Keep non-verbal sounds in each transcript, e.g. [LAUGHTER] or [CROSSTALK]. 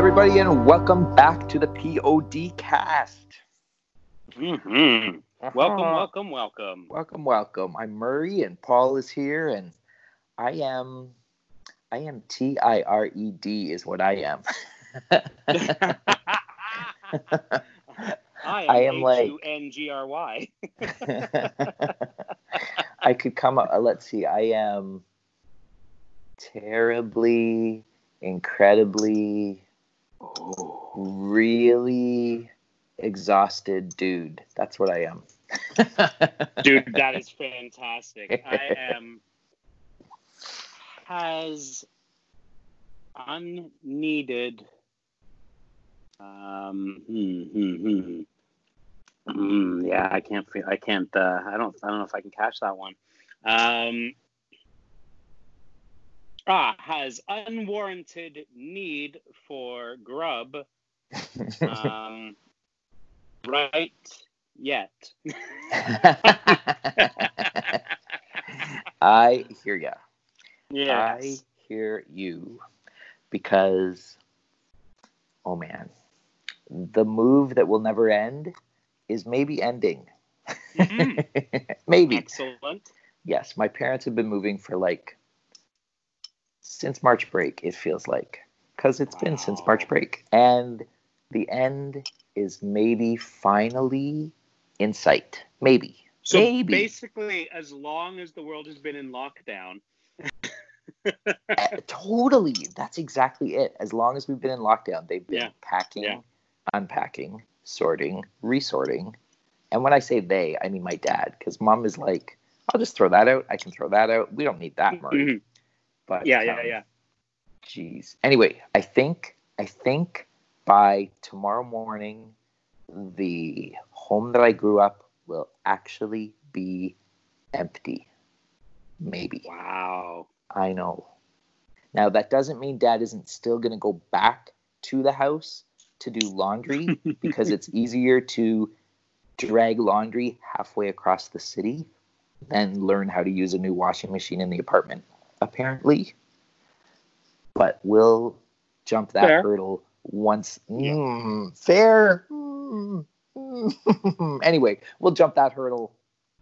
everybody, and welcome back to the POD cast. Mm-hmm. Welcome, welcome, welcome. Welcome, welcome. I'm Murray, and Paul is here, and I am, I am T I R E D is what I am. [LAUGHS] I am, I am like- N-G-R-Y. [LAUGHS] I could come up. Let's see. I am terribly, incredibly, really exhausted dude. That's what I am. [LAUGHS] Dude, that is fantastic. I am has unneeded um hmm, hmm, hmm. Hmm, yeah, I can't I can't uh I don't I don't know if I can catch that one. Um Ah, has unwarranted need for grub. Um, right yet. [LAUGHS] I hear ya. Yes. I hear you because, oh man, the move that will never end is maybe ending. Mhm. [LAUGHS] maybe. Excellent. Yes, my parents have been moving for like since March break, it feels like. Because it's been since March break. And the end is maybe finally in sight. Maybe. So Maybe. basically, as long as the world has been in lockdown, Uh, totally. That's exactly it. As long as we've been in lockdown, they've been Yeah. packing, Yeah. unpacking, sorting, resorting. And when I say they, I mean my dad, because mom is like, I'll just throw that out. I can throw that out. We don't need that, Murray. But yeah, yeah, um, yeah. Jeez. Anyway, I think I think by tomorrow morning, the home that I grew up will actually be empty. Maybe. Wow. I know. Now that doesn't mean dad isn't still going to go back to the house to do laundry [LAUGHS] because it's easier to drag laundry halfway across the city than learn how to use a new washing machine in the apartment apparently. But we'll jump that Fair. hurdle once Yeah. Mm, fair. Mm, [LAUGHS] mm. anyway, we'll jump that hurdle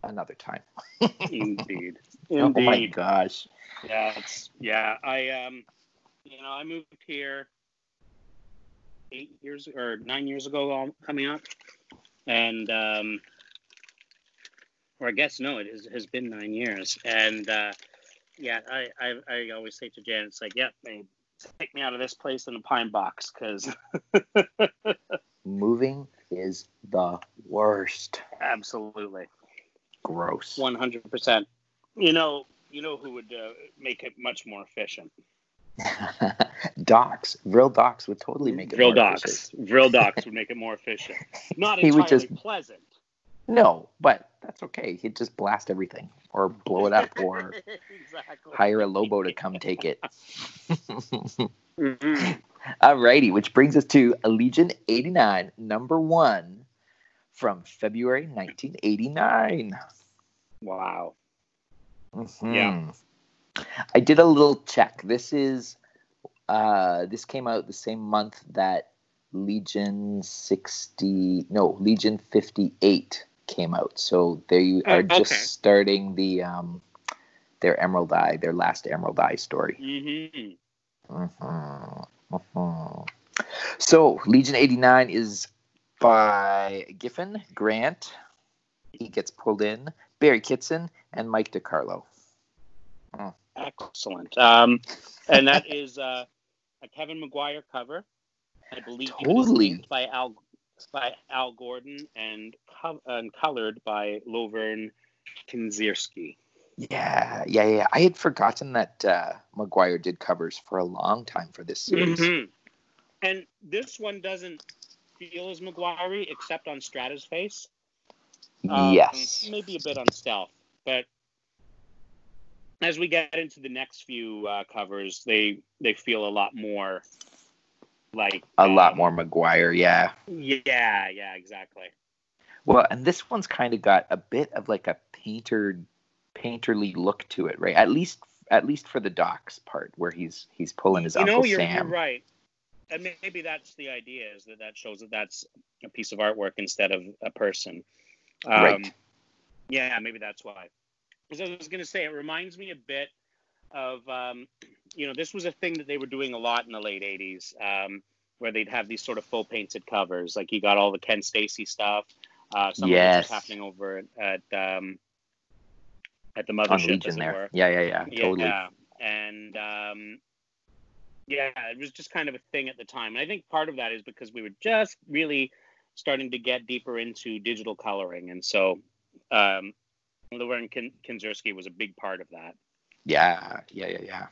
another time. Indeed. Indeed. [LAUGHS] Oh my Indeed. gosh. Yeah, it's yeah. I um, you know, I moved here eight years or nine years ago, coming up, and um, or I guess no, it has, has been nine years, and uh, yeah, I, I I always say to Jan, it's like, yeah, take me out of this place in a pine box, because [LAUGHS] Moving is the worst. absolutely, Gross. one hundred percent. You know, you know who would uh, make it much more efficient? [LAUGHS] Dox, real docs would totally make it. More Dox. efficient. Vril Dox [LAUGHS] would make it more efficient. Not He would just- pleasant. No, but that's okay. He'd just blast everything, or blow it up, or [LAUGHS] exactly. hire a Lobo to come take it. Mhm. [LAUGHS] Alrighty, which brings us to Legion 89, number one from February 1989. Wow. Mhm. Yeah. I did a little check. This is uh this came out the same month that Legion 60 no, Legion 58 came out. So they Oh, are just okay. starting the um their Emerald Eye, their last Emerald Eye story. hmm Mhm. Mhm. So Legion 89 is by Giffen, Grant, he gets pulled in, Barry Kitson, and Mike DiCarlo. Excellent. Um, and that is uh, a Kevin Maguire cover. I believe Totally. by Al by Al Gordon and, co- and colored by Lovern Kindzierski. Yeah, yeah, yeah. I had forgotten that uh, Maguire did covers for a long time for this series. Mhm. And this one doesn't feel as Maguire except on Strata's face. Um, yes. Maybe a bit on stealth, but as we get into the next few uh, covers, they they feel a lot more like A lot um, more Maguire, yeah. Yeah, yeah, exactly. Well, and this one's kind of got a bit of like a painter, painterly look to it, right? At least, at least for the Dox part where he's he's pulling his you know, uncle you're, Sam. you're right. and maybe that's the idea is that that shows that that's a piece of artwork instead of a person. Um, Right. Yeah, maybe that's why. Because I was going to say, it reminds me a bit of, um, you know, this was a thing that they were doing a lot in the late '80s, um, where they'd have these sort of full painted covers. Like you got all the Ken Steacy stuff. Uh, some of Yes. was happening over at at, um, at the On mothership, Legion as it there. were. Yeah, yeah, yeah. Totally. Yeah, and um, yeah, it was just kind of a thing at the time. And I think part of that is because we were just really starting to get deeper into digital coloring, and so um, Lovern Kin- Kindzierski was a big part of that. Yeah, yeah, yeah, yeah.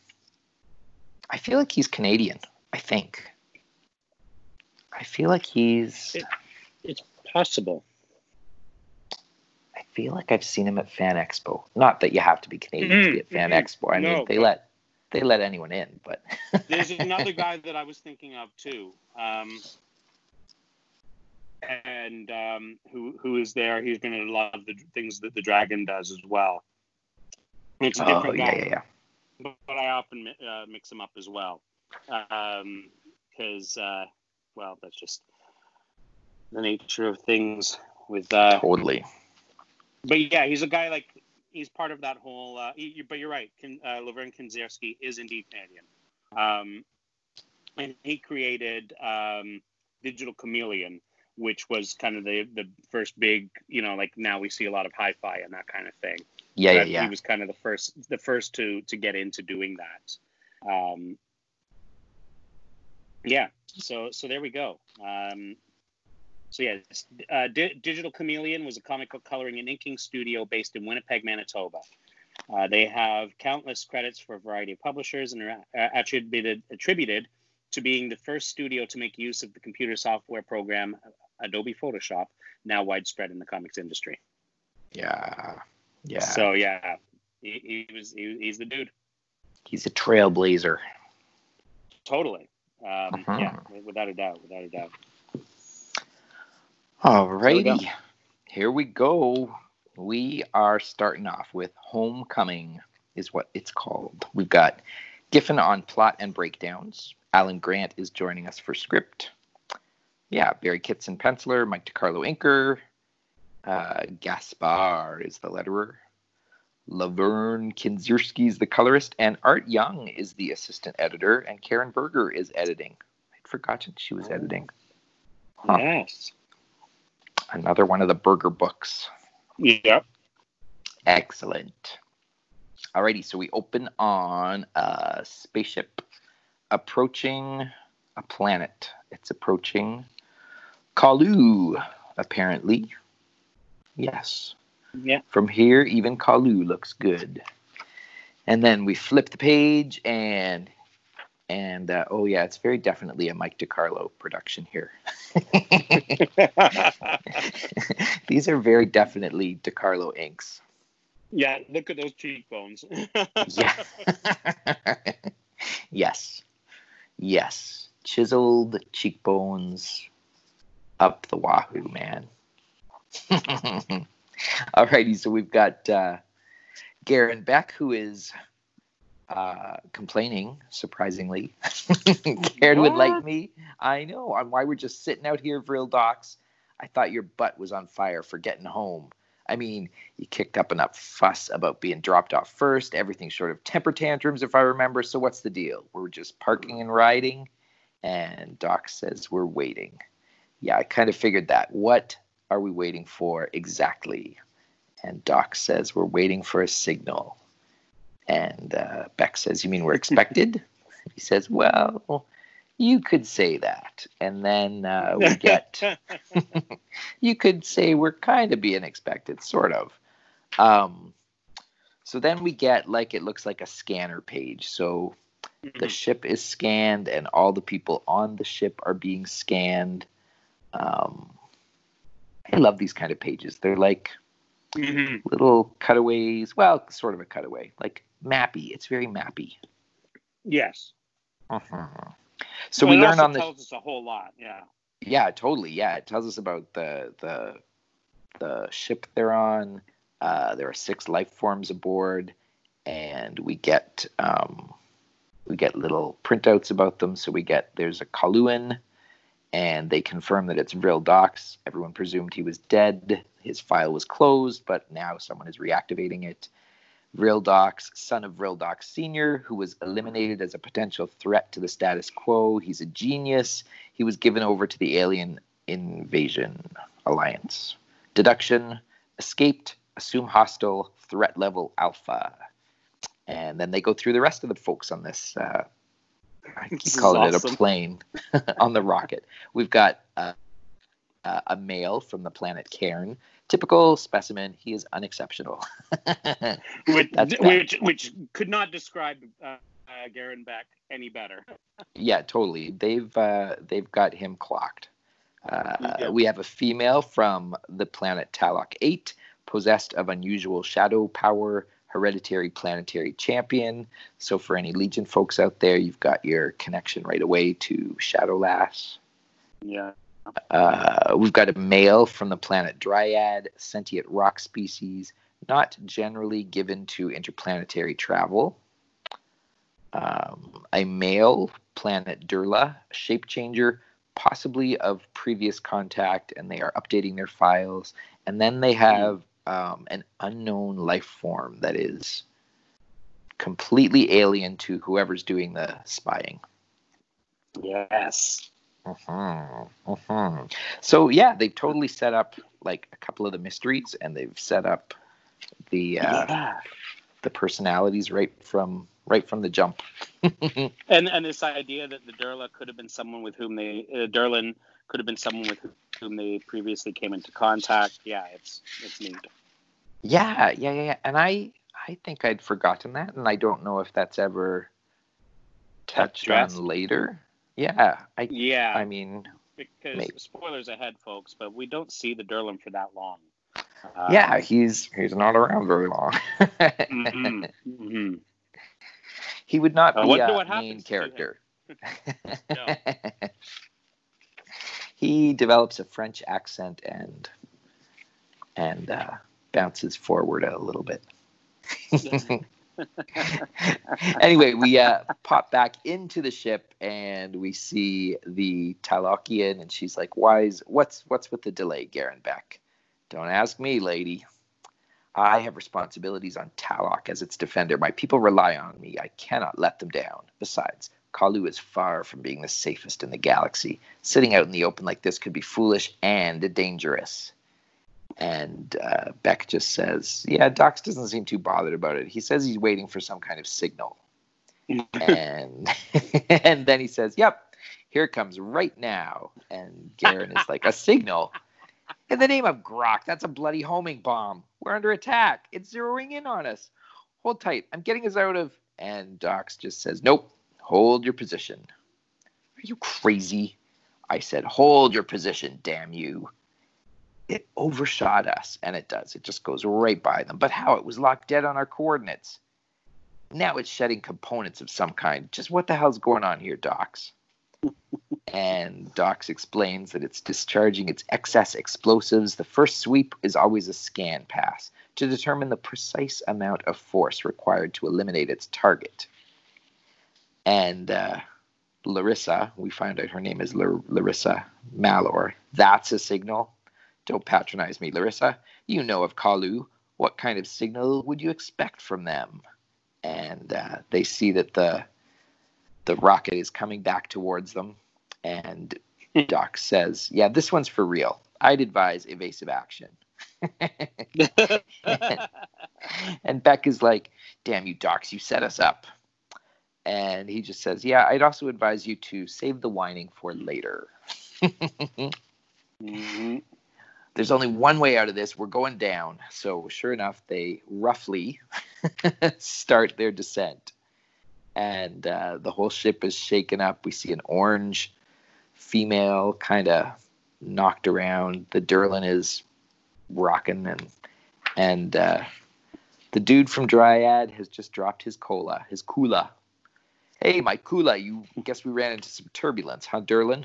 I feel like he's Canadian. I think. I feel like he's. It- It's possible. I feel like I've seen him at Fan Expo. Not that you have to be Canadian to be at Fan Mhm, Expo. I mean, No, they let they let anyone in, but [LAUGHS] There's another guy that I was thinking of too, um, and um, who who is there? He's been in a lot of the things that the dragon does as well. It's a oh different yeah, guy. yeah, yeah. but I often uh, mix them up as well, because uh, well, that's just the nature of things. With uh, Totally. but yeah, he's a guy like he's part of that whole. Uh, he, but you're right, Kin, uh, Lovern Kindzierski is indeed Canadian, um, and he created um, Digital Chameleon, which was kind of the the first big, you know, like now we see a lot of hi-fi and that kind of thing Yeah, yeah, yeah. He was kind of the first, the first to to get into doing that. Um, yeah. So so there we go. Um, so yeah, uh, Di- Digital Chameleon was a comic book coloring and inking studio based in Winnipeg, Manitoba. Uh, they have countless credits for a variety of publishers and are uh, attributed attributed to being the first studio to make use of the computer software program Adobe Photoshop, now widespread in the comics industry. Yeah, yeah. So yeah, he, he was he, he's the dude. he's a trailblazer. Totally. Um, Mhm. Yeah, without a doubt, without a doubt. All Alrighty, here we go. We are starting off with Homecoming, is what it's called. We've got Giffen on plot and breakdowns. Alan Grant is joining us for script. Yeah, Barry Kitson penciler, Mike DiCarlo inker. Uh, Gaspar is the letterer. Lovern Kindzierski is the colorist, and Art Young is the assistant editor, and Karen Berger is editing. I'd forgotten she was editing. Huh. Yes. Another one of the Berger books. Yep. Excellent. Alrighty, so we open on a spaceship approaching a planet. It's approaching Colu, apparently. Yes. Yeah. From here, even Colu looks good. And then we flip the page, and and uh, oh yeah, it's very definitely a Mike DiCarlo production here. [LAUGHS] [LAUGHS] These are very definitely DiCarlo inks. yeah. Look at those cheekbones. [LAUGHS] Yeah. yes. Yes. Chiseled cheekbones up the wahoo, man. [LAUGHS] Alrighty, so we've got uh, Garryn Bek, who is uh, complaining, surprisingly. [LAUGHS] Garryn would like me. I know. On why we're just sitting out here, Vril Dox. I thought your butt was on fire for getting home. I mean, you kicked up enough fuss about being dropped off first. Everything short of temper tantrums, if I remember. So what's the deal? We're just parking and riding, and Doc says we're waiting. Yeah, I kind of figured that. What are we waiting for exactly? And Doc says we're waiting for a signal. And uh, Bek says, "You mean we're [LAUGHS] expected?" he says, "Well, you could say that." And then uh, we [LAUGHS] get [LAUGHS] you could say we're kind of being expected, sort of. Um, so then we get like it looks like a scanner page. So the ship is scanned, and all the people on the ship are being scanned. Um, I love these kind of pages. They're like Mhm. little cutaways. Well, sort of a cutaway, like mappy. It's very mappy. Yes. Mhm. So Well, we learn on the tells us a whole lot. Yeah. Yeah, totally. Yeah, it tells us about the the the ship they're on. Uh, there are six life forms aboard, and we get um, we get little printouts about them. So we get there's a Coluan, and they confirm that it's Vril Dox. Everyone presumed he was dead. His file was closed, but now someone is reactivating it. Vril Dox, son of Vril Dox Sr., who was eliminated as a potential threat to the status quo. He's a genius. He was given over to the Alien Invasion Alliance. Deduction escaped, assume hostile, threat level alpha. And then they go through the rest of the folks on this. Uh, I keep calling awesome. it a plane [LAUGHS] on the rocket. We've got uh, uh, a male from the planet Cairn. Typical specimen. He is unexceptional. [LAUGHS] which, which, which could not describe uh, uh, Garryn Bek any better. yeah, totally. They've uh, they've got him clocked. Uh, We have a female from the planet Talok 8, possessed of unusual shadow power, hereditary planetary champion. So, for any Legion folks out there, you've got your connection right away to Shadowlass. Yeah. Uh, we've got a male from the planet Dryad, sentient rock species, not generally given to interplanetary travel. Um, a male, planet Durla, shape changer, possibly of previous contact, and they are updating their files. And then they have um, an unknown life form that is completely alien to whoever's doing the spying. Yes. Mm-hmm. Mm-hmm. So yeah, they've totally set up like a couple of the mysteries, and they've set up the uh, yeah. the personalities right from right from the jump. [LAUGHS] and and this idea that the Durla could have been someone with whom they uh, Durlan could have been someone with whom they previously came into contact. Yeah, it's it's neat. Yeah, yeah, yeah, yeah. And I I think I'd forgotten that, and I don't know if that's ever touched on later. Yeah, I yeah. I mean, because maybe. spoilers ahead, folks, but we don't see the Durlan for that long. Um, yeah, he's he's not around very long. [LAUGHS] mm-hmm, mm-hmm. He would not be a main character. [LAUGHS] [LAUGHS] he develops a French accent and and uh, bounces forward a little bit. [LAUGHS] anyway, we uh, pop back into the ship and we see the Talokian, and she's like, "Why is what's what's with the delay, Garryn Bek? Don't ask me, lady. I have responsibilities on Talok as its defender. My people rely on me. I cannot let them down. Besides, Colu is far from being the safest in the galaxy. Sitting out in the open like this could be foolish and dangerous. And uh, Bek just says, Yeah, Dox doesn't seem too bothered about it. He says he's waiting for some kind of signal. [LAUGHS] and [LAUGHS] and then he says, Yep, here it comes right now. And Garryn is like, A signal? In the name of Grok, that's a bloody homing bomb. We're under attack. It's zeroing in on us. Hold tight. I'm getting us out of. And Dox just says, Nope, hold your position. Are you crazy? I said, Hold your position, damn you. It overshot us, and it does. It just goes right by them. But how? It was locked dead on our coordinates. Now it's shedding components of some kind. Just what the hell's going on here, Dox? And Dox explains that it's discharging its excess explosives. The first sweep is always a scan pass to determine the precise amount of force required to eliminate its target. And uh, Lyrissa, we find out her name is Lyrissa Mallor. That's a signal. Don't patronize me, Lyrissa. You know of Colu. What kind of signal would you expect from them? And uh, they see that the the rocket is coming back towards them, and Doc says, "Yeah, this one's for real. I'd advise evasive action." [LAUGHS] and Bek is like, "Damn you, Dox! You set us up." And he just says, "Yeah, I'd also advise you to save the whining for later." [LAUGHS] mm-hmm. There's only one way out of this. We're going down. So sure enough, they roughly [LAUGHS] start their descent and uh, the whole ship is shaken up. We see an orange female kind of knocked around. The Durlan is rocking, and and uh, the dude from Dryad has just dropped his cola, his kula. Hey, my kula, you guess we ran into some turbulence, huh, Durlan?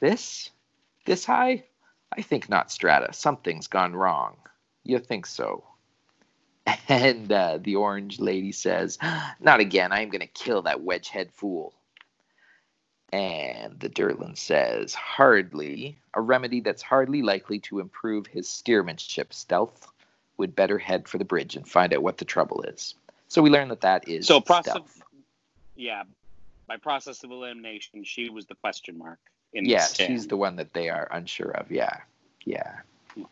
This? This high? I think not, Strata. Something's gone wrong. You think so? [LAUGHS] And uh, the orange lady says, [GASPS] Not again. I am going to kill that wedgehead fool. And the Durlan says, Hardly. A remedy that's hardly likely to improve his steersmanship. Stealth would better head for the bridge and find out what the trouble is. So we learn that that is So process, stealth. yeah, by process of elimination, she was the question mark. In Yeah, the she's the one that they are unsure of. Yeah, yeah. Hmm.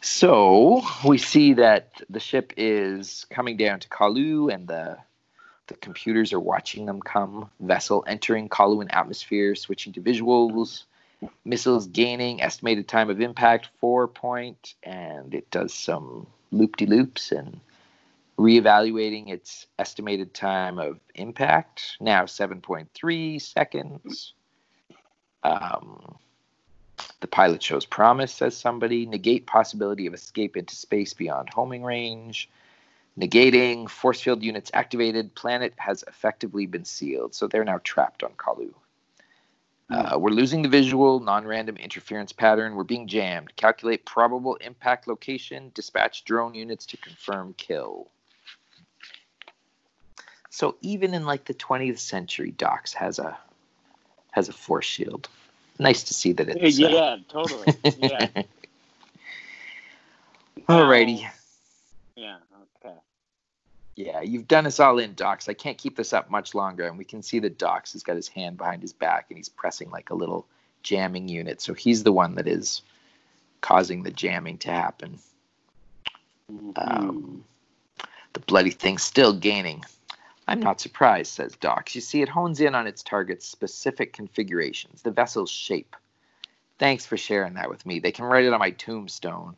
So we see that the ship is coming down to Colu, and the the computers are watching them come. Vessel entering Coluan atmosphere, switching to visuals. Missiles gaining estimated time of impact four point, and it does some loop de loops and reevaluating its estimated time of impact now 7.3 seconds. Um, the pilot shows promise, says somebody. Negate possibility of escape into space beyond homing range. Negating force field units activated. Planet has effectively been sealed, so they're now trapped on Colu. Uh, we're losing the visual, non-random interference pattern. We're being jammed. Calculate probable impact location. Dispatch drone units to confirm kill. So even in like the 20th century, Dox has a has a force shield. Nice to see that it's. uh, yeah, totally. Yeah. [LAUGHS] Alrighty. Yeah. Yeah, you've done us all in, Dox. I can't keep this up much longer. And we can see that Dox has got his hand behind his back and he's pressing like a little jamming unit. So he's the one that is causing the jamming to happen. Um, the bloody thing's still gaining. I'm not surprised, says Dox. You see, it hones in on its target's specific configurations, the vessel's shape. Thanks for sharing that with me. They can write it on my tombstone.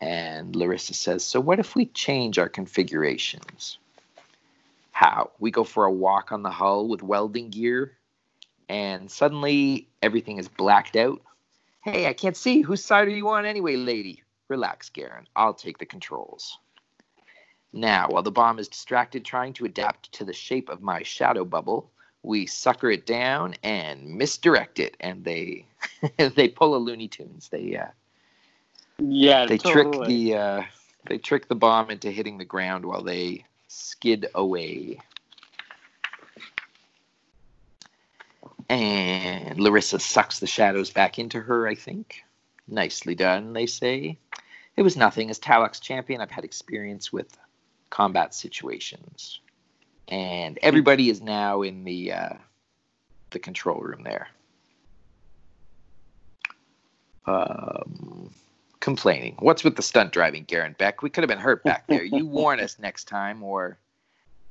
And Lyrissa says, So what if we change our configurations? How? We go for a walk on the hull with welding gear, and suddenly everything is blacked out. Hey, I can't see. Whose side are you on anyway, lady? Relax, Garryn. I'll take the controls. Now, while the bomb is distracted trying to adapt to the shape of my shadow bubble, we sucker it down and misdirect it, and they [LAUGHS] they pull a Looney Tunes. They uh, Yeah. they totally. trick the uh, they trick the bomb into hitting the ground while they skid away. And Lyrissa sucks the shadows back into her, I think. Nicely done, they say. It was nothing. As Talok's champion, I've had experience with combat situations. And everybody is now in the uh, the control room there. Um, complaining. What's with the stunt driving, Garryn Bek? We could have been hurt back there. You [LAUGHS] warn us next time, or.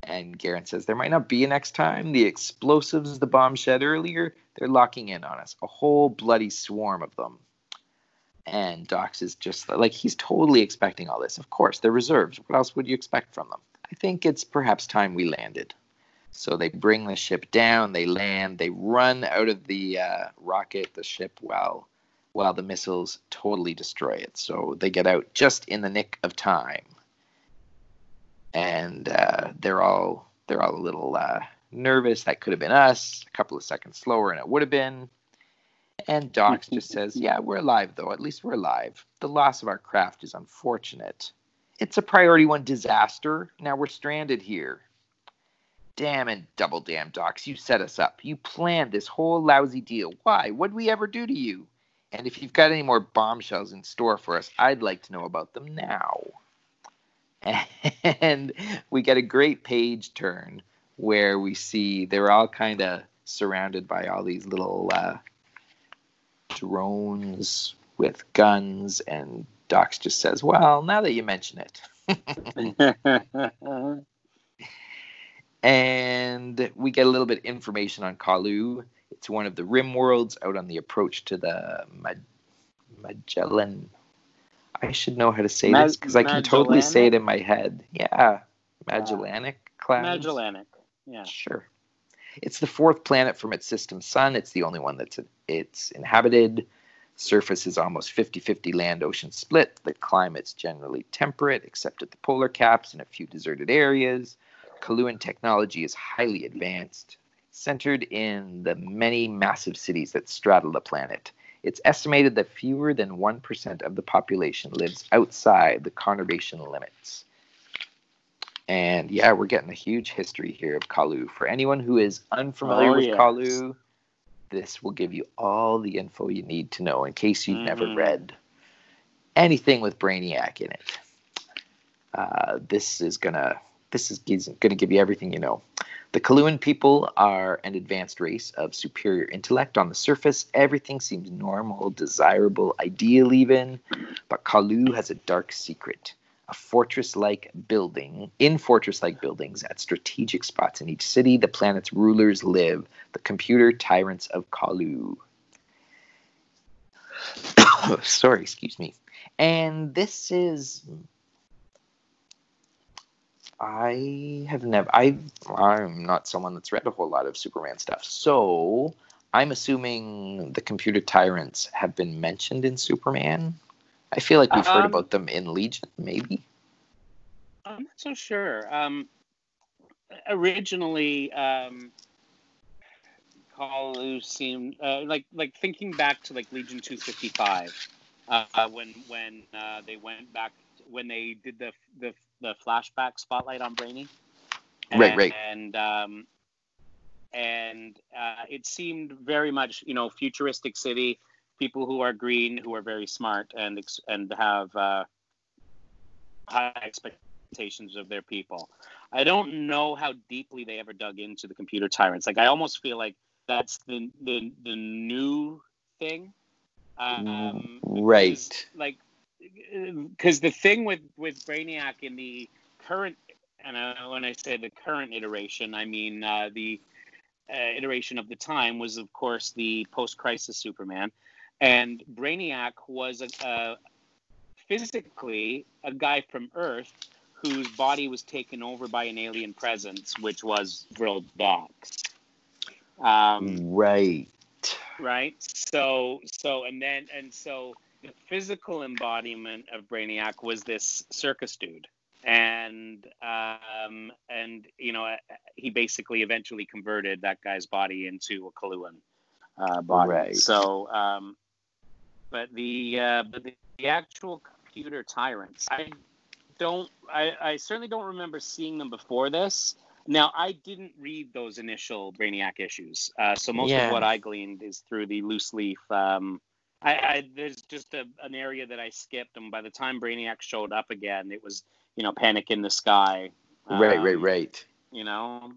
And Garryn says, There might not be a next time. The explosives the bomb shed earlier, they're locking in on us. A whole bloody swarm of them. And Dox is just like, he's totally expecting all this. Of course, they're reserves. What else would you expect from them? I think it's perhaps time we landed. So they bring the ship down, they land, they run out of the uh, rocket, the ship, while while the missiles totally destroy it. So they get out just in the nick of time, and uh, they're all they're all a little uh, nervous. That could have been us. A couple of seconds slower, and it would have been. And Dox [LAUGHS] just says, "Yeah, we're alive though. At least we're alive. The loss of our craft is unfortunate. It's a priority one disaster. Now we're stranded here." Damn and double damn, Dox. You set us up. You planned this whole lousy deal. Why? What'd we ever do to you? And if you've got any more bombshells in store for us, I'd like to know about them now. And [LAUGHS] we get a great page turn where we see they're all kind of surrounded by all these little uh, drones with guns. And Dox just says, Well, now that you mention it. [LAUGHS] [LAUGHS] and we get a little bit of information on Colu. It's one of the rim worlds out on the approach to the Ma- Magellan. I should know how to say Ma- this because I can totally say it in my head. Yeah, ah. Magellanic clouds. Magellanic. Yeah. Sure. It's the fourth planet from its system sun. It's the only one that's it's inhabited. Surface is almost 50-50 land ocean split. The climate's generally temperate, except at the polar caps and a few deserted areas. Coluan technology is highly advanced, centered in the many massive cities that straddle the planet. It's estimated that fewer than 1% of the population lives outside the conurbation limits. And yeah, we're getting a huge history here of Colu. For anyone who is unfamiliar Oh, with yes. Colu, this will give you all the info you need to know in case you've never Mhm. read anything with Brainiac in it. Uh, this is gonna this is gonna give you everything you know. The Coluan people are an advanced race of superior intellect. On the surface, everything seems normal, desirable, ideal even. But Colu has a dark secret. A fortress like building, in fortress like buildings at strategic spots in each city, the planet's rulers live, the computer tyrants of Colu. [COUGHS] Sorry, excuse me. And this is I have never. I I'm not someone that's read a whole lot of Superman stuff, so I'm assuming the computer tyrants have been mentioned in Superman. I feel like we've heard Um, about them in Legion, maybe. I'm not so sure. Um, originally, um, Colu seemed uh, like like thinking back to like Legion 255 uh, when when uh, they went back when they did the the the flashback spotlight on Brainy. Right, right. And um, and uh, it seemed very much you know futuristic city, people who are green, who are very smart and ex- and have uh, high expectations of their people. I don't know how deeply they ever dug into the computer tyrants. Like I almost feel like that's the the, the new thing. Um, Right. Like because the thing with with Brainiac in the current and uh, when I say the current iteration, I mean uh, the uh, iteration of the time was, of course, the post-crisis Superman, and Brainiac was a, a physically a guy from Earth whose body was taken over by an alien presence, which was Vril Dox. Um, right. right so so and then and so the physical embodiment of brainiac was this circus dude and um and you know he basically eventually converted that guy's body into a Coluan uh body Right. so um but the uh but the, the actual computer tyrants i don't I, I certainly don't remember seeing them before this now, I didn't read those initial Brainiac issues, uh, so most Yeah. of what I gleaned is through the loose leaf. Um, I, I there's just a, an area that I skipped, and by the time Brainiac showed up again, it was you know Panic in the Sky. right, right, um, right. You know,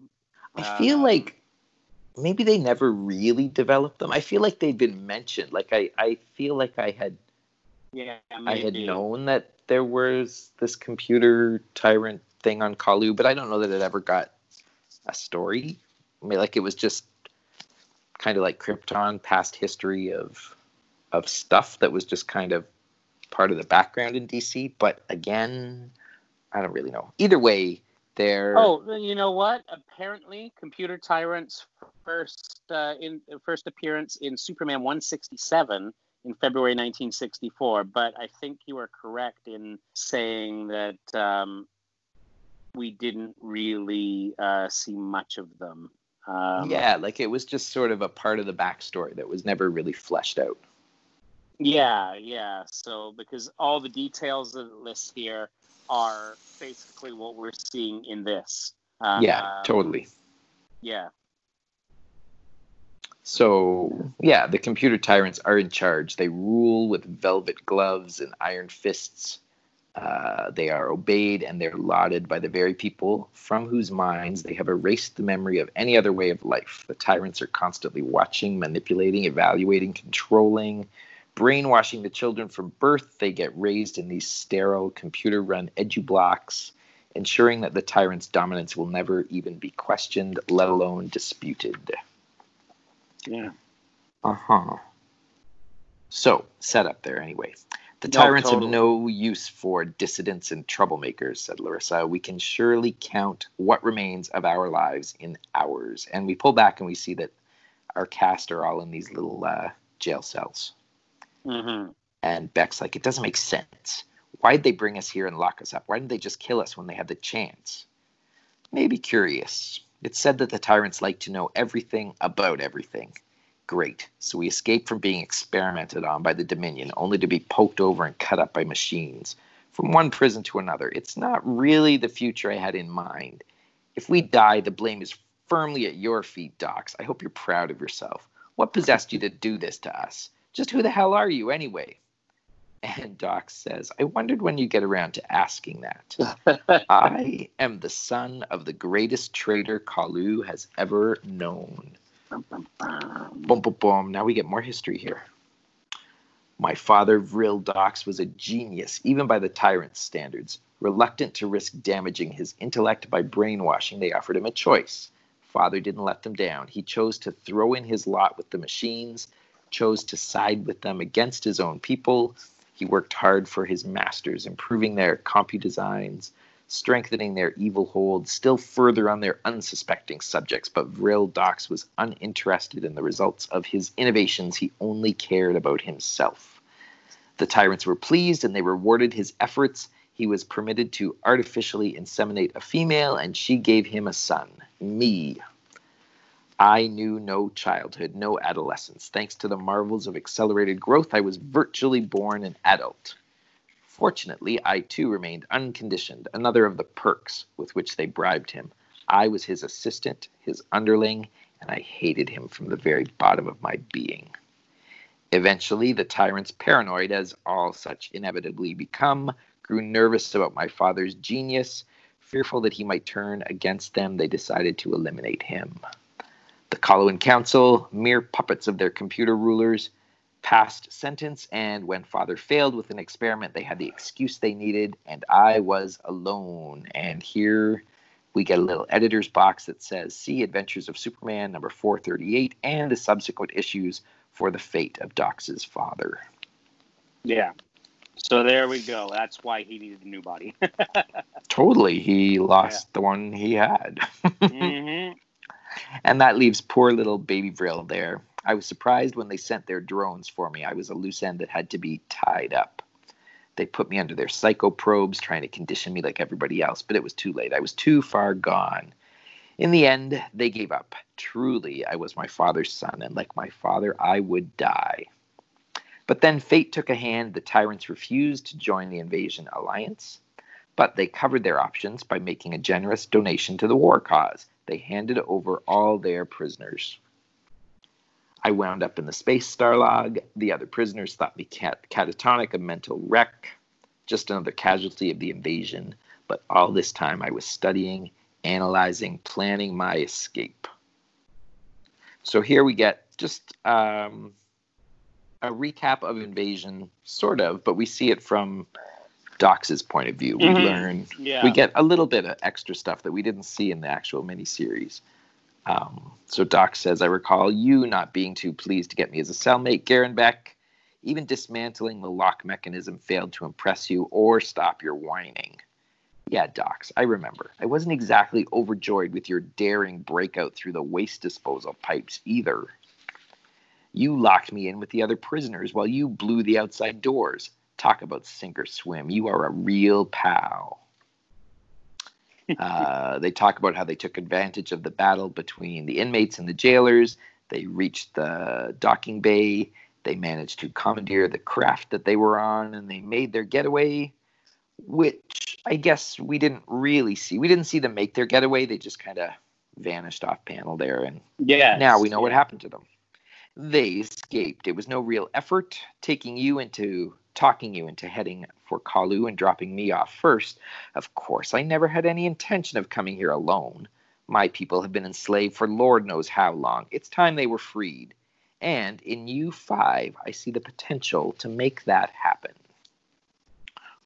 I feel Um, like maybe they never really developed them. I feel like they've been mentioned. Like I, I feel like I had yeah, I had known that there was this computer tyrant thing on Colu, but I don't know that it ever got a story. I mean, like it was just kind of like Krypton, past history of of stuff that was just kind of part of the background in DC. But again, I don't really know. Either way, they're Oh, you know what? Apparently, Computer Tyrant's first uh, in first appearance in Superman 167 in February 1964. But I think you are correct in saying that um, we didn't really uh, see much of them. Um, yeah, like it was just sort of a part of the backstory that was never really fleshed out. Yeah, yeah. So because all the details of the list here are basically what we're seeing in this. Uh, yeah, totally. Yeah. So, yeah, the computer tyrants are in charge. They rule with velvet gloves and iron fists. Uh, they are obeyed and they're lauded by the very people from whose minds they have erased the memory of any other way of life. The tyrants are constantly watching, manipulating, evaluating, controlling, brainwashing the children from birth. They get raised in these sterile, computer run edu-blocks, ensuring that the tyrant's dominance will never even be questioned, let alone disputed. Yeah. Uh huh. So, set up there anyway. The No, tyrants totally. have no use for dissidents and troublemakers, said Lyrissa. We can surely count what remains of our lives in hours. And we pull back and we see that our cast are all in these little uh, jail cells. Hmm And Bek's like, it doesn't make sense. Why'd they bring us here and lock us up? Why didn't they just kill us when they had the chance? Maybe curious. It's said that the tyrants like to know everything about everything. Great. So we escape from being experimented on by the Dominion, only to be poked over and cut up by machines. from one prison to another. It's not really the future I had in mind. If we die, the blame is firmly at your feet, Dox. I hope you're proud of yourself. What possessed you to do this to us? Just who the hell are you, anyway? And Doc says, I wondered when you get around to asking that. [LAUGHS] I am the son of the greatest trader Colu has ever known. Boom, boom, boom. Now we get more history here. My father, Vril Dox, was a genius, even by the tyrant's standards. Reluctant to risk damaging his intellect by brainwashing, they offered him a choice. Father didn't let them down. He chose to throw in his lot with the machines, chose to side with them against his own people. He worked hard for his masters, improving their compu designs, strengthening their evil hold still further on their unsuspecting subjects. But Vril Dox was uninterested in the results of his innovations. He only cared about himself. The tyrants were pleased and they rewarded his efforts. He was permitted to artificially inseminate a female, and she gave him a son, me. I knew no childhood, no adolescence. Thanks to the marvels of accelerated growth, I was virtually born an adult. Fortunately, I too remained unconditioned, another of the perks with which they bribed him. I was his assistant, his underling, and I hated him from the very bottom of my being. Eventually, the tyrants, paranoid as all such inevitably become, grew nervous about my father's genius. Fearful that he might turn against them, they decided to eliminate him. The Coluan Council, mere puppets of their computer rulers, passed sentence, and when father failed with an experiment, they had the excuse they needed, and I was alone. And here we get a little editor's box that says See Adventures of Superman number 438 and the subsequent issues for the fate of Dox's father. Yeah. So there we go. That's why he needed a new body. [LAUGHS] totally. He lost yeah. the one he had. [LAUGHS] mm-hmm. And that leaves poor little baby Vril there I was surprised when they sent their drones for me. I was a loose end that had to be tied up. They put me under their psycho probes, trying to condition me like everybody else, but it was too late. I was too far gone. In the end, they gave up. Truly, I was my father's son, and like my father, I would die. But then fate took a hand. The tyrants refused to join the invasion alliance, but they covered their options by making a generous donation to the war cause. They handed over all their prisoners. I wound up in the space Starlag. The other prisoners thought me cat- catatonic, a mental wreck, just another casualty of the invasion. But all this time I was studying, analyzing, planning my escape. So here we get just um, a recap of invasion, sort of, but we see it from Dox's point of view. We mm-hmm. learn, yeah. we get a little bit of extra stuff that we didn't see in the actual miniseries. Um, so Dox says, I recall you not being too pleased to get me as a cellmate, Garryn Bek. Even dismantling the lock mechanism failed to impress you or stop your whining. Yeah, Dox, I remember. I wasn't exactly overjoyed with your daring breakout through the waste disposal pipes either. You locked me in with the other prisoners while you blew the outside doors. Talk about sink or swim. You are a real pal. [LAUGHS] Uh, they talk about how they took advantage of the battle between the inmates and the jailers. They reached the docking bay. They managed to commandeer the craft that they were on, and they made their getaway, which I guess we didn't really see. We didn't see them make their getaway. They just kind of vanished off panel there, and yeah, now we know yeah. what happened to them. They escaped. It was no real effort taking you into talking you into heading for Colu and dropping me off first. Of course, I never had any intention of coming here alone. My people have been enslaved for Lord knows how long. It's time they were freed. And in you five, I see the potential to make that happen.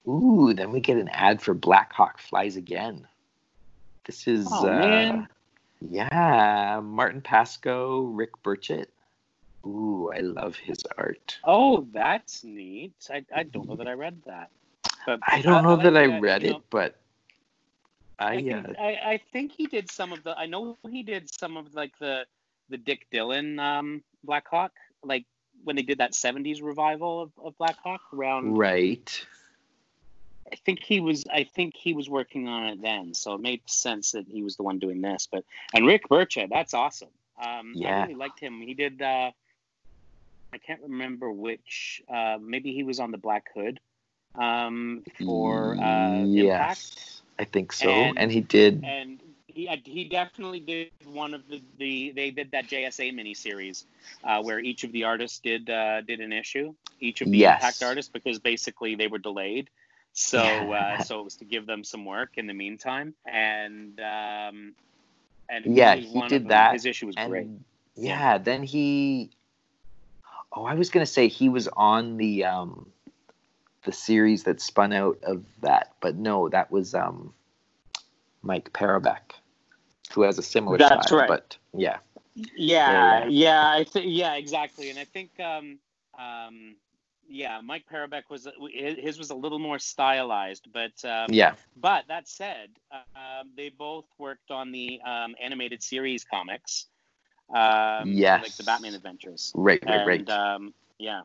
Ooh, then we get an ad for Blackhawk Flies Again. This is, oh, uh, yeah, Martin Pasko, Rick Burchett, Ooh, I love his art. Oh, that's neat. I, I don't know that I read that. But I don't know I, that I read it, know, but I I think, uh, I, I think he did some of the. I know he did some of like the the Dick Dillin um, Black Hawk, like when they did that '70s revival of, of Black Hawk around. Right. I think he was. I think he was working on it then, so it made sense that he was the one doing this. But and Rick Burchett, that's awesome. Um, yeah. I really liked him. He did. Uh, I can't remember which. Uh, maybe he was on the Black Hood. um, for uh, yes, Impact, I think so. And- And, he did. and he he definitely did one of the, the they did that JSA miniseries uh, where each of the artists did uh, did an issue, each of the Yes. Impact artists because basically they were delayed. So Yeah. uh, so it was to give them some work in the meantime, and um, and Yeah, he did that, His issue was and great. yeah, then he. Oh, I was gonna say he was on the um, the series that spun out of that, but no, that was um, Mike Parobeck, who has a similar That's style. right. But yeah, Yeah, Yeah, yeah, I think yeah, exactly, and I think um, um, yeah, Mike Parobeck was his was a little more stylized, but um, yeah, But that said, um, they both worked on the um, animated series comics. Um, Yes. Like the Batman Adventures. right, right, and, right. Um, yeah.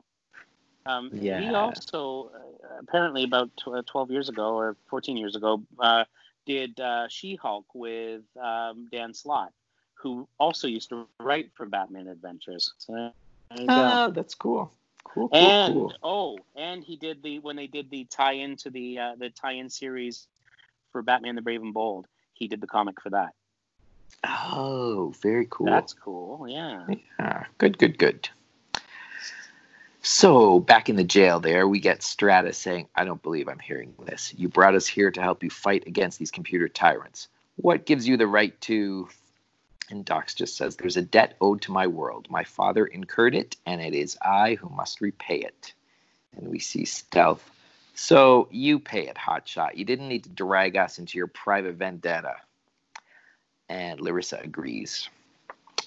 Um, He also, uh, apparently, about tw- 12 years ago or 14 years ago, uh, did uh, She Hulk with um, Dan Slott, who also used to write for Batman Adventures. So there you go. Ah, that's cool. Cool, cool, And cool. oh, and he did the when they did the tie-in to the uh, the tie-in series for Batman the Brave and Bold. He did the comic for that. Oh, very cool. That's cool. Yeah. Ah, good, good, good. So, back in the jail there, we get Stratus saying, I don't believe I'm hearing this. You brought us here to help you fight against these computer tyrants. What gives you the right to. And Dox just says, There's a debt owed to my world. My father incurred it, and it is I who must repay it. And we see Stealth. So, you pay it, Hotshot. You didn't need to drag us into your private vendetta. And Lyrissa agrees.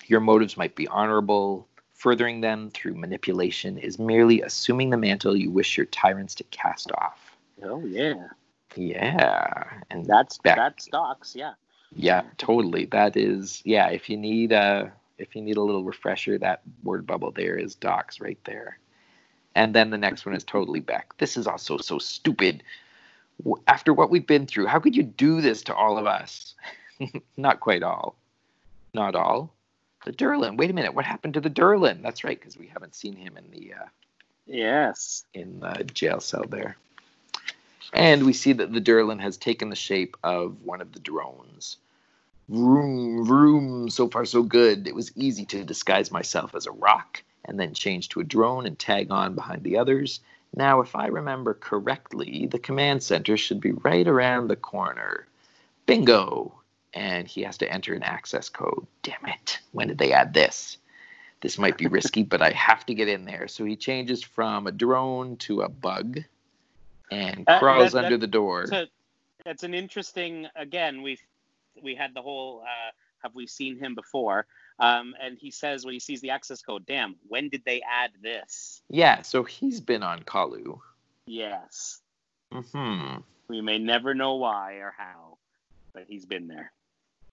Your motives might be honorable. Furthering them through manipulation is merely assuming the mantle you wish your tyrants to cast off. Oh yeah. Yeah. And That's Back. that's Dox. Yeah. yeah, totally. That is yeah, if you need a if you need a little refresher, that word bubble there is Dox right there. And then the next one is totally Bek. This is also so stupid. After what we've been through, how could you do this to all of us? [LAUGHS] [LAUGHS] Not quite all. Not all. The Durlan. Wait a minute. What happened to the Durlan? That's right, because we haven't seen him in the uh, Yes. in the jail cell there. And we see that the Durlan has taken the shape of one of the drones. Room, room, so far so good. It was easy to disguise myself as a rock and then change to a drone and tag on behind the others. Now, if I remember correctly, the command center should be right around the corner. Bingo! And he has to enter an access code. Damn it. When did they add this? This might be risky, but I have to get in there. So he changes from a drone to a bug and Uh, crawls that- under that- the door. So that's an interesting. Again, we we had the whole. Uh, have we seen him before? Um, and he says when he sees the access code, "Damn, when did they add this?" Yeah, so he's been on Colu. Yes. Hmm. We may never know why or how, but he's been there.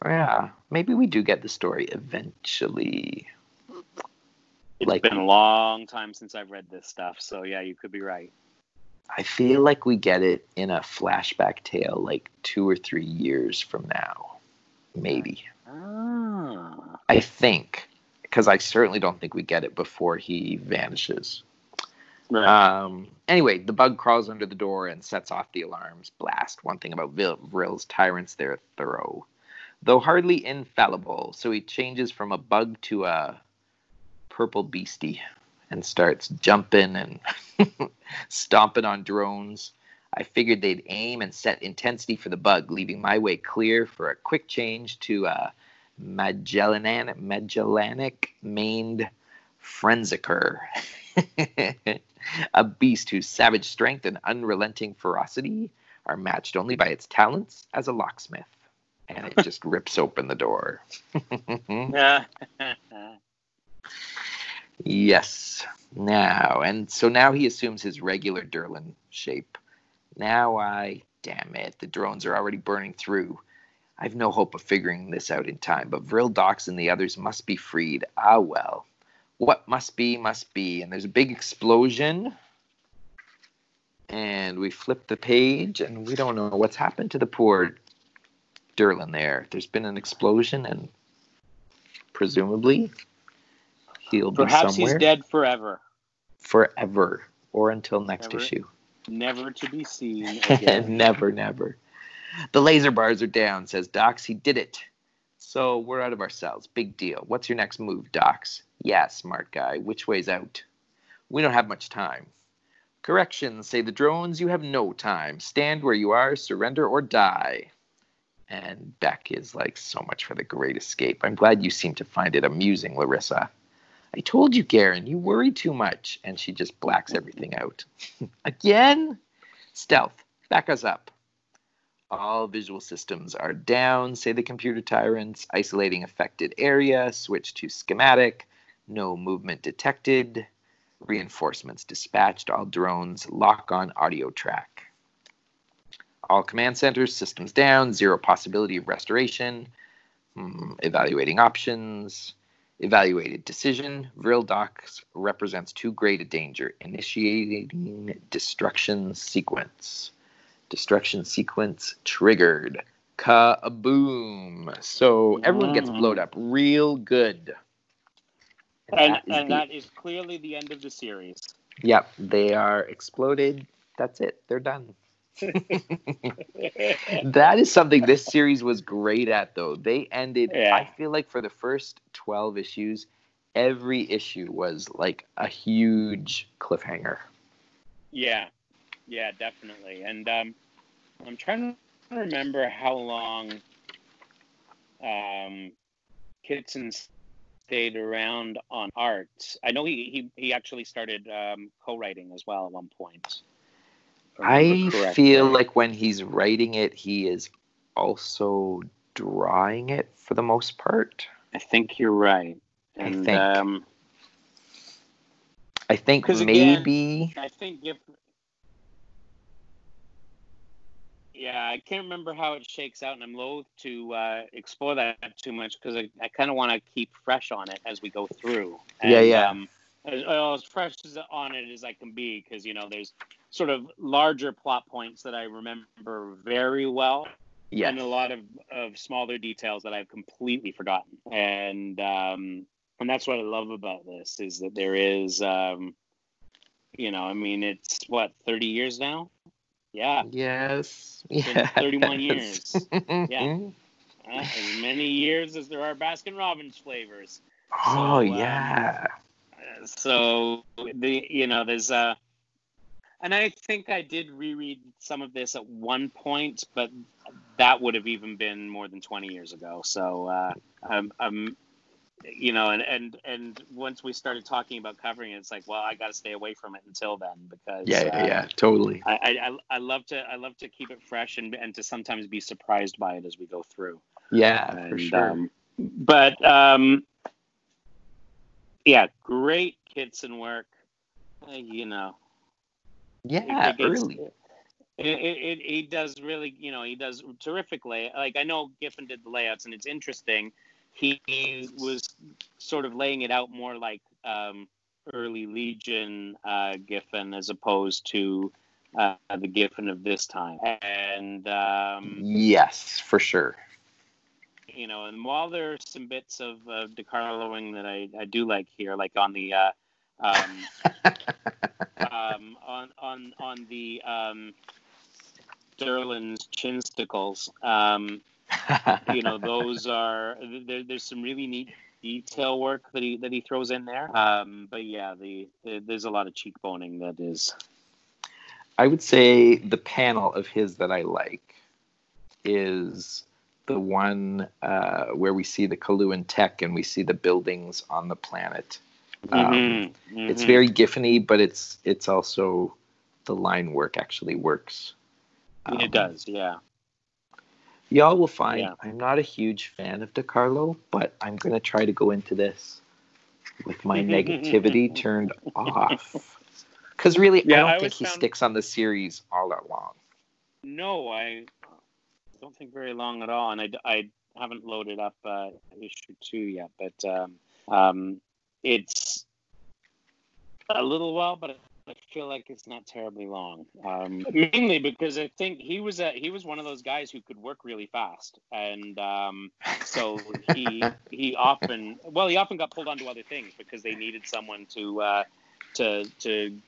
Yeah. Maybe we do get the story eventually. It's Like- been a long time since I've read this stuff, so yeah, you could be right. I feel like we get it in a flashback tale like two or three years from now. Maybe. Ah. I think. Because I certainly don't think we get it before he vanishes. Right. Um, anyway, the bug crawls under the door and sets off the alarms. Blast. One thing about Vril's tyrants, they're thorough. Though hardly infallible, so he changes from a bug to a purple beastie and starts jumping and [LAUGHS] stomping on drones. I figured they'd aim and set intensity for the bug, leaving my way clear for a quick change to a Magellanic, Magellanic maned Frenziker. [LAUGHS] a beast whose savage strength and unrelenting ferocity are matched only by its talents as a locksmith. And it just rips open the door. [LAUGHS] Yes. Now, and so now he assumes his regular Durlan shape. Now I, damn it, the drones are already burning through. I've no hope of figuring this out in time, but Vril Dox and the others must be freed. Ah, well. What must be, must be. And there's a big explosion. And we flip the page, and we don't know what's happened to the poor Durlan there. There's been an explosion, and presumably he'll be Perhaps somewhere he's dead forever. forever or until next Ever. issue. never to be seen [LAUGHS] again. never, never. The laser bars are down, says Dox. He did it. So we're out of our cells. Big deal. What's your next move, Dox? Yeah, smart guy. Which way's out? We don't have much time. Correction, say the drones, you have no time. Stand where you are, surrender or die. And Bek is like, so much for the great escape. I'm glad you seem to find it amusing, Lyrissa. I told you, Garryn, you worry too much. And she just blacks everything out. [LAUGHS] Again? Stealth, back us up. All visual systems are down, say the computer tyrants. Isolating affected area, switch to schematic. No movement detected. Reinforcements dispatched. All drones lock on audio track. All command centers, systems down, zero possibility of restoration. Hmm, evaluating options. Evaluated decision. Vril Dox represents too great a danger. Initiating destruction sequence. Destruction sequence triggered. Kaboom. So everyone gets blowed up real good. And, that is and the- that is clearly the end of the series. Yep, they are exploded. That's it. They're done. [LAUGHS] that is something this series was great at, though. They ended, Yeah. I feel like for the first 12 issues, every issue was like a huge cliffhanger. Yeah, yeah, definitely. And um, I'm trying to remember how long um, Kitson stayed around on art. I know he he, he actually started um, co-writing as well at one point. I I remember correctly. feel like when he's writing it, he is also drawing it for the most part. I think you're right. I think. um, I think 'Cause again- maybe. I think if yeah, I can't remember how it shakes out, and I'm loath to uh, explore that too much because I, I kind of want to keep fresh on it as we go through. Yeah, yeah. Um, as, as fresh as on it as I can be, because you know there's sort of larger plot points that I remember very well, Yes. and a lot of, of smaller details that I've completely forgotten. And um, and that's what I love about this is that there is, um, you know, I mean, it's what 30 years now. Yeah, Yes. [LAUGHS] Yes. 31 years. [LAUGHS] Yeah. Uh, as many years as there are Baskin Robbins flavors. Oh So, um, yeah. Uh, So the you know there's uh and I think I did reread some of this at one point, but that would have even been more than 20 years ago. So uh, I'm, I'm you know, and, and and once we started talking about covering it, it's like, well, I got to stay away from it until then because Yeah, yeah, uh, yeah. Totally. I, I I- love to I love to keep it fresh and and to sometimes be surprised by it as we go through. Yeah, for sure. um, but um, yeah, great Kitson work. Uh, you know, yeah, gets- early. It, it, it, he does really, you know, he does terrific lay. Like I know Giffen did the layouts, and it's interesting. He, he was sort of laying it out more like um, early Legion uh, Giffen as opposed to uh, the Giffen of this time. And um, Yes, for sure. you know, and while there are some bits of uh, DeCarloing that I, I do like here, like on the uh, um, [LAUGHS] um, on on on the um, Durlan's chinsticles, um, you know, [LAUGHS] those are there, there's some really neat detail work that he that he throws in there. Um, but yeah, the, the there's a lot of cheekboning that is. I would say the panel of his that I like is the one uh, where we see the Coluan tech and we see the buildings on the planet. Um, Mhm, It's mhm. very Giffeny, but it's it's also the line work actually works. Um, it does, yeah. Y'all will find Yeah. I'm not a huge fan of DeCarlo, but I'm going to try to go into this with my [LAUGHS] negativity turned off. [LAUGHS] Because really, Yeah, I don't I think he found- sticks on the series all that long. No, I don't think very long at all, and I, I haven't loaded up uh, issue two yet, but um, um, it's a little while, but I feel like it's not terribly long. Um, mainly because I think he was a, he was one of those guys who could work really fast, and um, so he he often well he often got pulled onto other things because they needed someone to uh, to to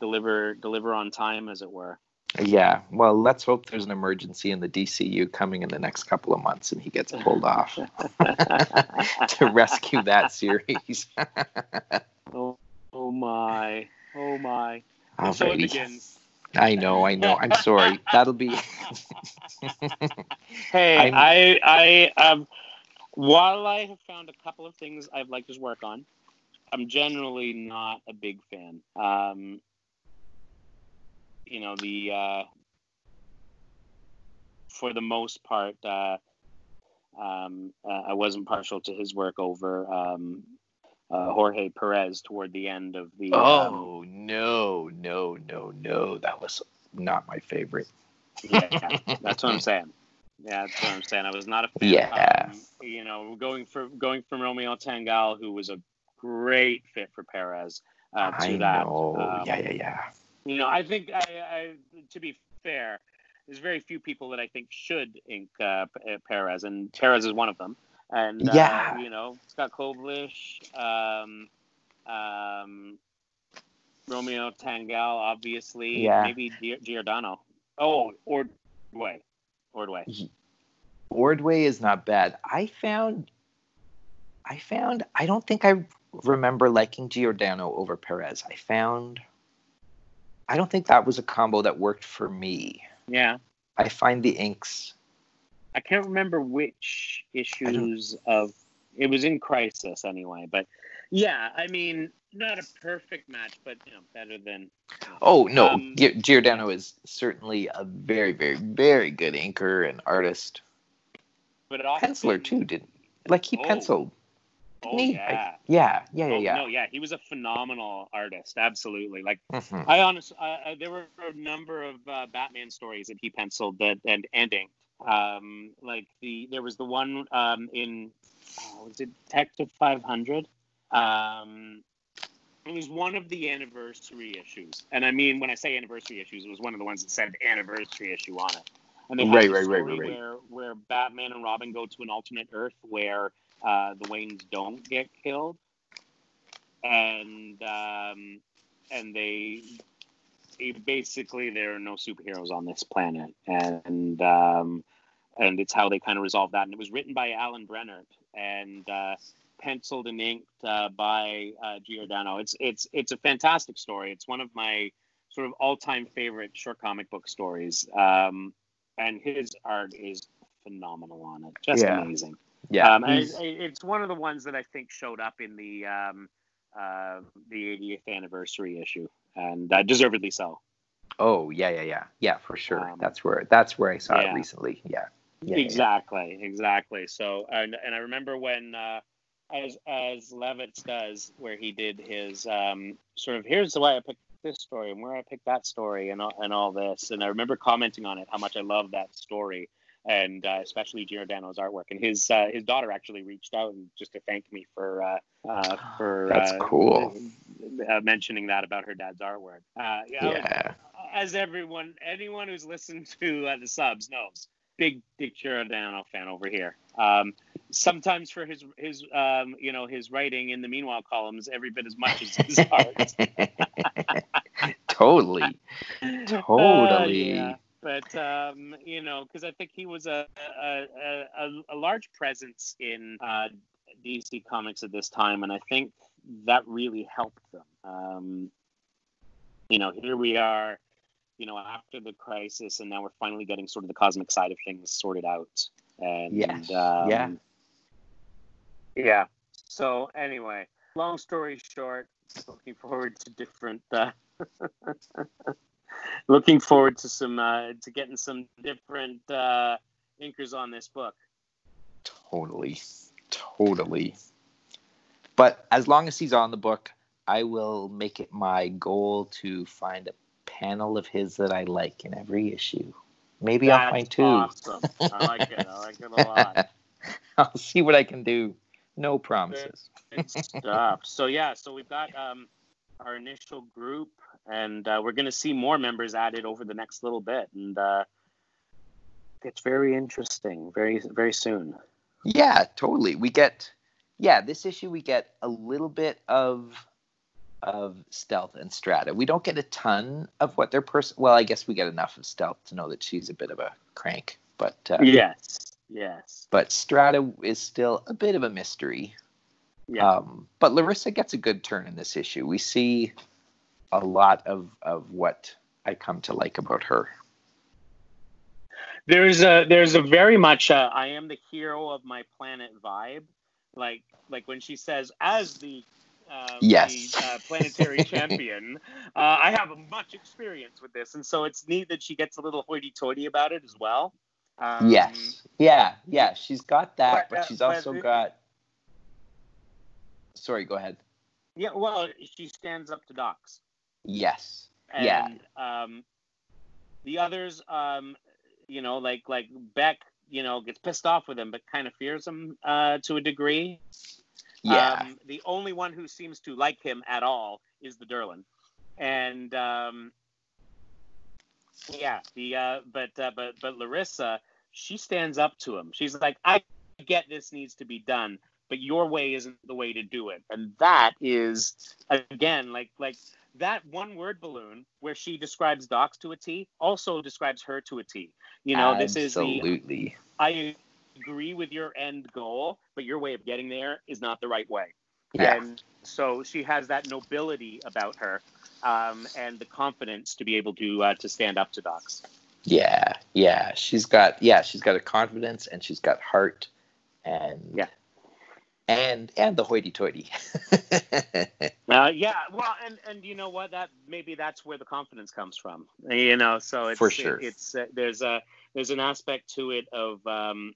deliver deliver on time, as it were. Yeah, well, let's hope there's an emergency in the DCU coming in the next couple of months and he gets pulled off [LAUGHS] to rescue that series. [LAUGHS] oh, oh my, oh my. Alrighty. So it begins. I know, I know. I'm sorry. That'll be. [LAUGHS] Hey, I'm- I, I, um, while I have found a couple of things I'd like to work on, I'm generally not a big fan. Um, you know, the, uh, for the most part, uh, um, uh, I wasn't partial to his work over um, uh, Jorge Perez toward the end of the. um, oh no, no, no, no! That was not my favorite. yeah, that's what I'm saying. Yeah, that's what I'm saying. I was not a fan. Yeah. Um, you know, going for going from Romeo Tanghal, who was a great fit for Perez, uh, to I that. know. Um, yeah, yeah, yeah. You know, I think I, I to be fair, there's very few people that I think should ink uh, P- uh, Perez, and Perez is one of them. And uh, Yeah. you know, Scott Koblish, um, um, Romeo Tanghal, obviously, Yeah. maybe Gi- Giordano. Oh, Ordway, Ordway. Ordway is not bad. I found, I found, I don't think I remember liking Giordano over Perez. I found, I don't think that was a combo that worked for me. Yeah, I find the inks. I can't remember which issues of it was in Crisis anyway, but yeah, I mean, not a perfect match, but you know, better than Oh no, Um, Giordano is certainly a very, very, very good inker and artist. but often, Penciler too, didn't like he Oh, penciled. Oh yeah. Yeah, yeah, yeah, Oh, yeah. No, yeah, he was a phenomenal artist. Absolutely. Like Mhm. I honestly, uh, there were a number of uh, Batman stories that he penciled that and inked. Um, like the there was the one um, in uh, was it Detective Five Hundred. Um, it was one of the anniversary issues, and I mean when I say anniversary issues, it was one of the ones that said anniversary issue on it. And they Right, right, right, right, right. Where where Batman and Robin go to an alternate Earth where uh, the Waynes don't get killed, and um, and they basically there are no superheroes on this planet, and um, and it's how they kind of resolve that. And it was written by Alan Brennert and uh, penciled and inked uh, by uh, Giordano. It's it's it's a fantastic story. It's one of my sort of all time favorite short comic book stories. Um, and his art is phenomenal on it, just Yeah. amazing. Yeah, Um, and he's- it, it's one of the ones that I think showed up in the um, uh, the 80th anniversary issue, and uh, deservedly so. oh yeah, yeah, yeah, yeah, for sure. Um, that's where that's where I saw yeah. it recently. Yeah, yeah, yeah, exactly, exactly. So, and, and I remember when, uh, as as Levitz does, where he did his um, sort of here's the way I picked this story and where I picked that story and all, and all this, and I remember commenting on it how much I love that story. And uh, especially Giordano's artwork, and his uh, his daughter actually reached out and just to thank me for uh, uh, for That's uh, cool. uh, mentioning that about her dad's artwork. Uh, yeah, yeah. as everyone, anyone who's listened to uh, the subs knows, big Dick Giordano fan over here. Um, sometimes for his his um, you know his writing in the meanwhile columns every bit as much as his [LAUGHS] art. totally, [LAUGHS] Uh, totally. yeah. But um, you know, because I think he was a a, a, a, large presence in uh, DC Comics at this time, and I think that really helped them. Um, you know, here we are, you know, after the crisis, and now we're finally getting sort of the cosmic side of things sorted out. And Yes. um, Yeah. yeah. So anyway, long story short, looking forward to different. Uh, [LAUGHS] looking forward to some uh, to getting some different uh, inkers on this book. Totally. Totally. But as long as he's on the book, I will make it my goal to find a panel of his that I like in every issue. Maybe I'll find two. Awesome. I like it. I like it a lot. [LAUGHS] I'll see what I can do. No promises. Good stuff. So yeah, so we've got um, our initial group, and uh, we're going to see more members added over the next little bit, and uh, it's very interesting. Very very soon. Yeah, totally. We get yeah, this issue we get a little bit of of Stealth and Strata. We don't get a ton of what their person. Well, I guess we get enough of Stealth to know that she's a bit of a crank, but uh, yes, yes. But Strata is still a bit of a mystery. Yeah. Um, but Lyrissa gets a good turn in this issue. We see a lot of of what I come to like about her. There's a there's a very much a, I am the hero of my planet vibe, like like when she says as the uh, Yes. the uh, planetary [LAUGHS] champion, uh, I have much experience with this, and so it's neat that she gets a little hoity-toity about it as well. Um, yes. Yeah. Yeah. She's got that, but, but, uh, she's but also it- got. Sorry. Go ahead. Yeah. Well, she stands up to Dox. Yes. and Yeah. um, the others, um, you know, like like Bek, you know, gets pissed off with him, but kind of fears him uh, to a degree. Yeah. Um, the only one who seems to like him at all is the Durlan, and um, yeah, the uh, but uh, but but Lyrissa, she stands up to him. She's like, I get this needs to be done, but your way isn't the way to do it, and that is again like like that one word balloon where she describes Dox to a T also describes her to a T. You know, this is absolutely. I agree with your end goal, but your way of getting there is not the right way. Yeah. And so she has that nobility about her um, and the confidence to be able to uh, to stand up to Dox. Yeah, yeah. She's got yeah, she's got a confidence and she's got heart and Yeah. And and the hoity toity. [LAUGHS] Uh, yeah, well, and and you know what? That maybe that's where the confidence comes from. You know, so it's For sure. it's uh, there's a there's an aspect to it of um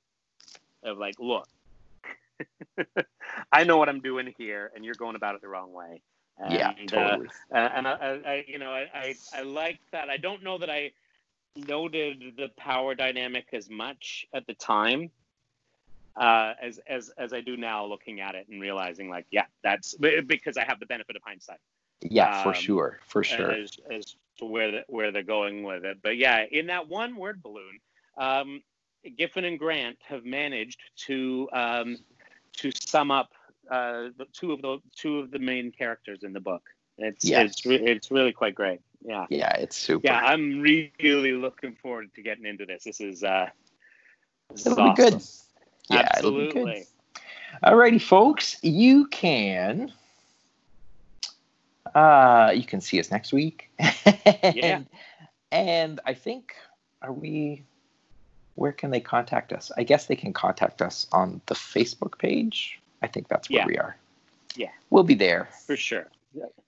of like, look, [LAUGHS] I know what I'm doing here, and you're going about it the wrong way. And, yeah, uh, totally. Uh, and I, I, I, you know, I, I, I like that. I don't know that I noted the power dynamic as much at the time uh, as as as I do now, looking at it and realizing, like, yeah, that's because I have the benefit of hindsight yeah, for um, sure. For sure. as as to where the, where they're going with it. But yeah, in that one word balloon, um, Giffen and Grant have managed to um, to sum up uh, the two of the two of the main characters in the book. It's Yeah. it's re- it's really quite great. Yeah. yeah, it's super. Yeah, I'm really looking forward to getting into this. This is uh this It'll be awesome. good. Yeah, it'll be good. Absolutely. Alrighty, folks, you can uh you can see us next week. [LAUGHS] Yeah. And I think are we where can they contact us? I guess they can contact us on the Facebook page. I think that's where Yeah. we are. Yeah. We'll be there. For sure.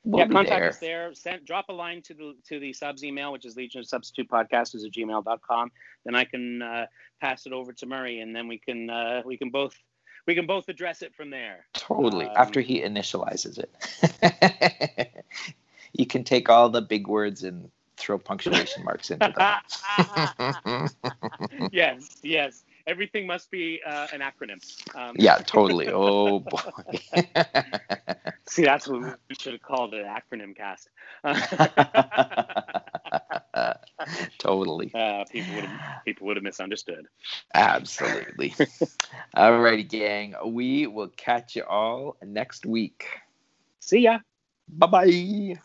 We'll yeah, contact there. us there. Send drop a line to the to the subs email, which is Legion of Substitute Podcasters at gmail.com. Then I can uh, pass it over to Murray, and then we can uh, we can both we can both address it from there. Totally. Um, After he initializes it. [LAUGHS] you can take all the big words and throw punctuation marks into them. [LAUGHS] yes, yes everything must be uh, an acronym. Um, yeah, totally. [LAUGHS] Oh boy. [LAUGHS] See, that's what we should have called it, acronym cast. [LAUGHS] totally. Uh, people would have people would have misunderstood. Absolutely. all righty, gang. We will catch you all next week. See ya. Bye bye.